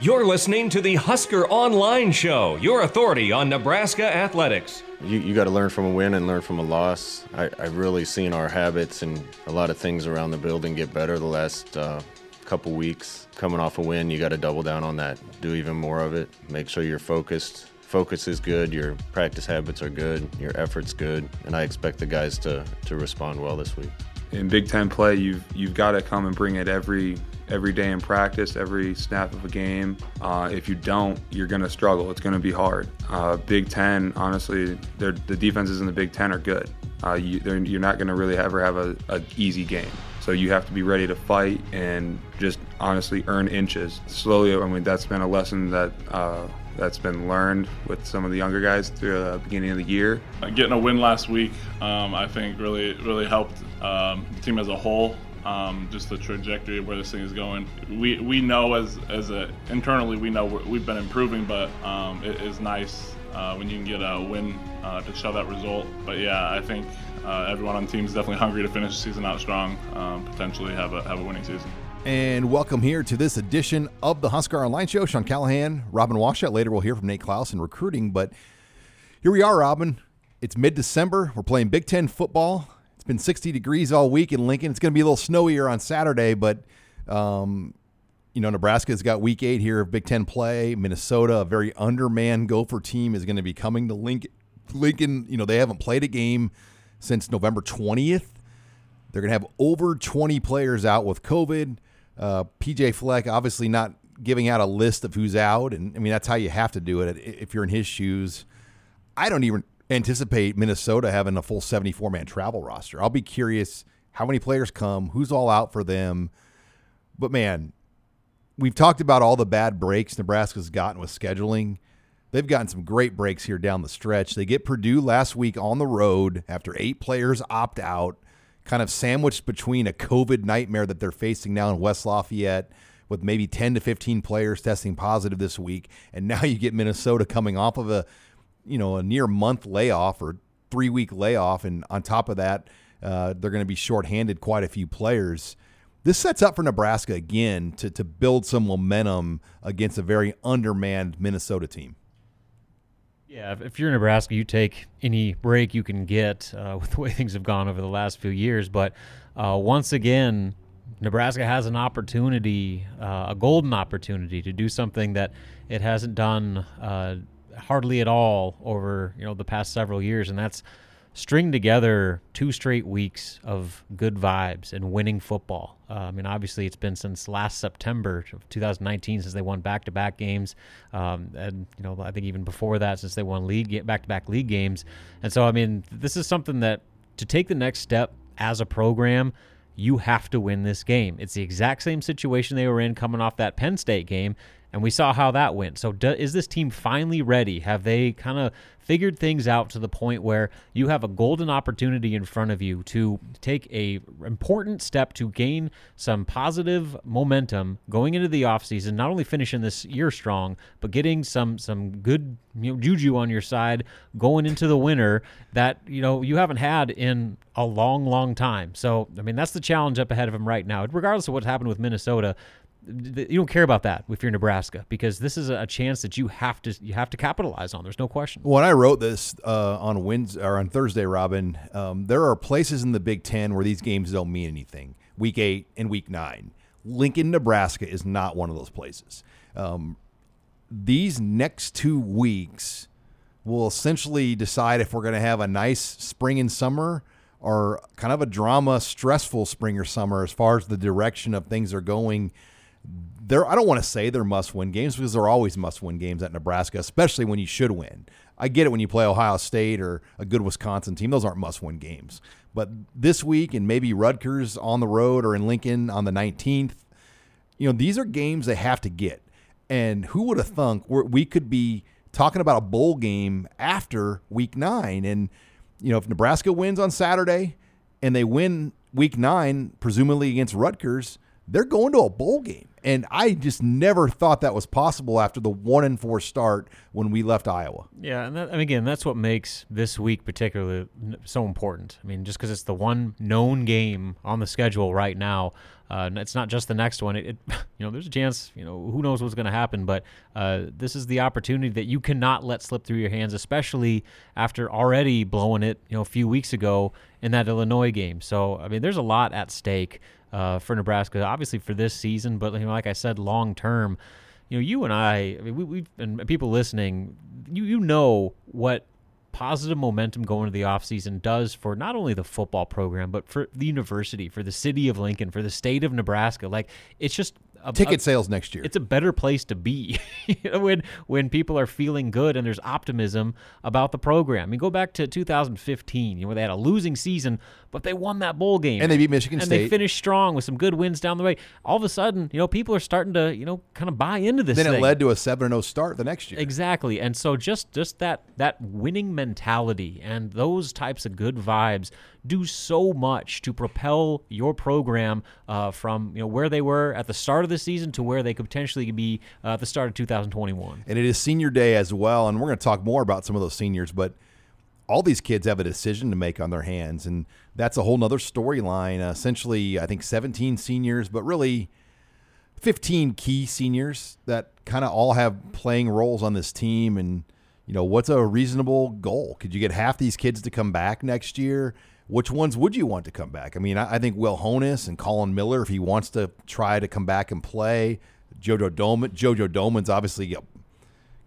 You're listening to the Husker Online Show, your authority on Nebraska athletics. You, you got to learn from a win and learn from a loss. I, I've really seen our habits and a lot of things around the building get better the last uh, couple weeks. Coming off a win, you got to double down on that. Do even more of it. Make sure you're focused. Focus is good. Your practice habits are good. Your effort's good, and I expect the guys to to respond well this week. In Big Ten play, you've you've got to come and bring it every every day in practice, every snap of a game. Uh, if you don't, you're going to struggle. It's going to be hard. Uh, Big Ten, honestly, the defenses in the Big Ten are good. Uh, you, are not going to really ever have a, easy game. So you have to be ready to fight and just honestly earn inches. Slowly, I mean, that's been a lesson that uh, that's been learned with some of the younger guys through the beginning of the year. Uh, getting a win last week, um, I think, really really helped um, the team as a whole. Um, just the trajectory of where this thing is going. We we know as as a internally we know we have been improving, but um, it is nice uh, when you can get a win uh, to show that result. But yeah, I think uh, everyone on the team is definitely hungry to finish the season out strong, um, potentially have a have a winning season. And welcome here to this edition of the Husker Online Show. Sean Callahan, Robin Washut. Later, we'll hear from Nate Clouse in recruiting. But here we are, Robin. It's mid December. We're playing Big Ten football. It's been 60 degrees all week in Lincoln. It's going to be a little snowier on Saturday, but, um, you know, Nebraska's got week eight here of Big Ten play. Minnesota, a very undermanned Gopher team, is going to be coming to Lincoln. Lincoln, you know, they haven't played a game since November 20th. They're going to have over 20 players out with COVID. Uh, PJ Fleck obviously not giving out a list of who's out, and I mean that's how you have to do it if you're in his shoes. I don't even anticipate Minnesota having a full 74 man travel roster. I'll be curious how many players come, who's all out for them. But man, we've talked about all the bad breaks Nebraska's gotten with scheduling. They've gotten some great breaks here down the stretch. They get Purdue last week on the road after eight players opt out kind of sandwiched between a COVID nightmare that they're facing now in West Lafayette with maybe 10 to 15 players testing positive this week. And now you get Minnesota coming off of a, you know, a near month layoff or three week layoff. And on top of that, uh, they're going to be shorthanded quite a few players. This sets up for Nebraska again to, to build some momentum against a very undermanned Minnesota team. Yeah, if you're Nebraska, you take any break you can get uh, with the way things have gone over the last few years. But uh, once again, Nebraska has an opportunity, uh, a golden opportunity, to do something that it hasn't done uh, hardly at all over you know the past several years, and that's string together two straight weeks of good vibes and winning football. Uh, I mean, obviously, it's been since last September of 2019 since they won back-to-back games, um, and you know, I think even before that, since they won league back-to-back league games. And so, I mean, this is something that to take the next step as a program. You have to win this game. It's the exact same situation they were in coming off that Penn State game, and we saw how that went. So, do, is this team finally ready? Have they kind of figured things out to the point where you have a golden opportunity in front of you to take a important step to gain some positive momentum going into the offseason, not only finishing this year strong, but getting some some good you know, juju on your side going into the winter that you know you haven't had in a long, long time. So, I mean, that's the challenge up ahead of him right now. Regardless of what's happened with Minnesota, you don't care about that if you're Nebraska because this is a chance that you have to you have to capitalize on. There's no question. When I wrote this uh, on Wednesday or on Thursday, Robin, um, there are places in the Big Ten where these games don't mean anything. Week eight and Week nine, Lincoln, Nebraska is not one of those places. Um, these next two weeks will essentially decide if we're going to have a nice spring and summer or kind of a drama, stressful spring or summer as far as the direction of things are going they're I don't want to say they're must win games because they're always must win games at Nebraska, especially when you should win. I get it when you play Ohio State or a good Wisconsin team; those aren't must win games. But this week and maybe Rutgers on the road or in Lincoln on the 19th, you know, these are games they have to get. And who would have thunk we could be talking about a bowl game after week nine? And, you know, if Nebraska wins on Saturday and they win week nine, presumably against Rutgers, they're going to a bowl game. And I just never thought that was possible after the one and four start when we left Iowa. Yeah, and, that, and again, that's what makes this week particularly so important. I mean, just because it's the one known game on the schedule right now, uh, it's not just the next one. It, it, you know, there's a chance. You know, who knows what's going to happen, but uh, this is the opportunity that you cannot let slip through your hands, especially after already blowing it. You know, a few weeks ago in that Illinois game. So, I mean, there's a lot at stake uh, for Nebraska, obviously for this season, but you know, like I said, long term. You know, you and I, I mean, we, we've and people listening, you you know what positive momentum going to the offseason does for not only the football program but for the university for the city of lincoln for the state of nebraska. Like it's just a, ticket a, sales next year. It's a better place to be when when people are feeling good and there's optimism about the program. I mean, go back to 2015, you know, where they had a losing season, but they won that bowl game and they beat Michigan and State. And they finished strong with some good wins down the way. All of a sudden, you know, people are starting to you know kind of buy into this. Then thing. it led to a 7-0 start the next year. Exactly, and so just just that that winning mentality and those types of good vibes do so much to propel your program uh, from you know where they were at the start of the season to where they could potentially be uh, at the start of 2021. And it is senior day as well, and we're going to talk more about some of those seniors, but all these kids have a decision to make on their hands, and that's a whole nother storyline. Uh, essentially, I think 17 seniors, but really 15 key seniors that kind of all have playing roles on this team and you know what's a reasonable goal could you get half these kids to come back next year which ones would you want to come back? I mean, I, I think Will Honas and Collin Miller, if he wants to try to come back and play, Jojo Domann, Jojo Domann's obviously a,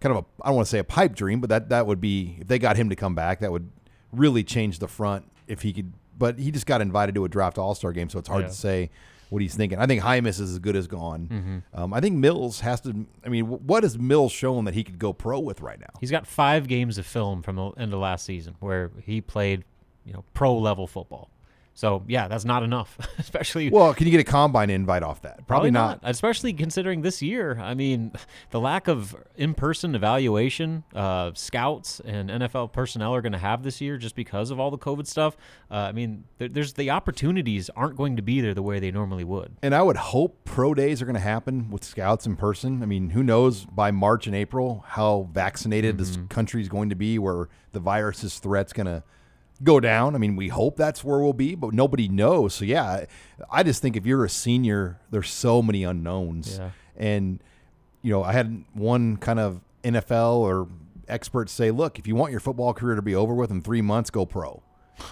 kind of a I don't want to say a pipe dream, but that that would be if they got him to come back, that would really change the front if he could. But he just got invited to a draft All Star game, so it's hard yeah. to say what he's thinking. I think Jaimes is as good as gone. Mm-hmm. Um, I think Mills has to. I mean, what has Mills shown that he could go pro with right now? He's got five games of film from the end of last season where he played you know pro level football. So yeah, that's not enough, especially. Well, can you get a combine invite off that? Probably, probably not. not. Especially considering this year. I mean, the lack of in-person evaluation, uh, scouts and NFL personnel are going to have this year just because of all the COVID stuff. Uh, I mean, there, there's the opportunities aren't going to be there the way they normally would. And I would hope pro days are going to happen with scouts in person. I mean, who knows by March and April how vaccinated mm-hmm. this country is going to be, where the virus's threat's going to go down. I mean, we hope that's where we'll be, but nobody knows. So yeah, I just think if you're a senior, there's so many unknowns. Yeah. And you know, I had one kind of NFL or experts say, "Look, if you want your football career to be over with in 3 months, go pro."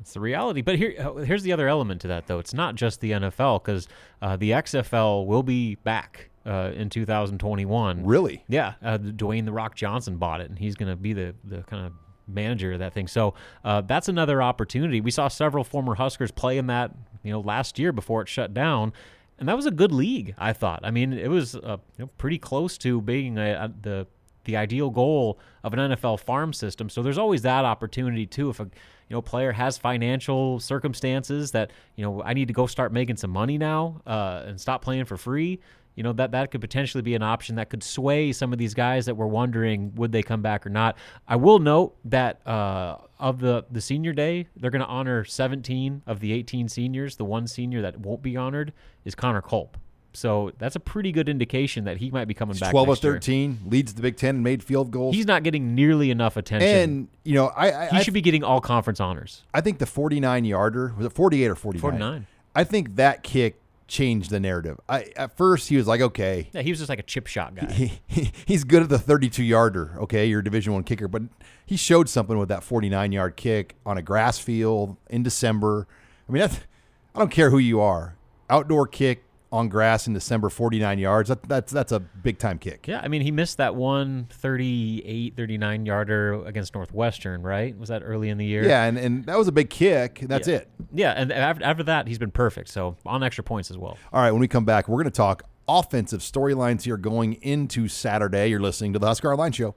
It's the reality. But here, uh, here's the other element to that, though. It's not just the NFL because uh, the XFL will be back uh, in 2021. Really? Yeah. Uh, Dwayne the Rock Johnson bought it, and he's going to be the the kind of manager of that thing. So uh, that's another opportunity. We saw several former Huskers play in that, you know, last year before it shut down, and that was a good league. I thought. I mean, it was uh, you know, pretty close to being a, a, the the ideal goal of an NFL farm system. So there's always that opportunity too. If a you know player has financial circumstances that you know I need to go start making some money now uh, and stop playing for free you know that that could potentially be an option that could sway some of these guys that were wondering would they come back or not. I will note that uh, of the the senior day, they're going to honor 17 of the 18 seniors. The one senior that won't be honored is Connor Culp. So that's a pretty good indication that he might be coming He's back. Twelve or thirteen, year. leads the Big Ten and made field goals. He's not getting nearly enough attention. And you know, I, I he I, should be getting all conference honors. I think the forty nine yarder was it forty eight or forty nine? Forty nine. I think that kick changed the narrative. I at first he was like, okay, yeah, he was just like a chip shot guy. He, he, he's good at the 32 yarder. Okay, your Division One kicker, but he showed something with that 49 yard kick on a grass field in December. I mean, that's I don't care who you are, outdoor kick on grass in December, 49 yards. That, that's that's a big time kick. Yeah, I mean, he missed that one 38, 39 yarder against Northwestern, right? Was that early in the year? Yeah, and, and that was a big kick. That's yeah. it. Yeah, and after, after that, he's been perfect. So on extra points as well. All right, when we come back, we're going to talk offensive storylines here going into Saturday. You're listening to the Husker Online Show.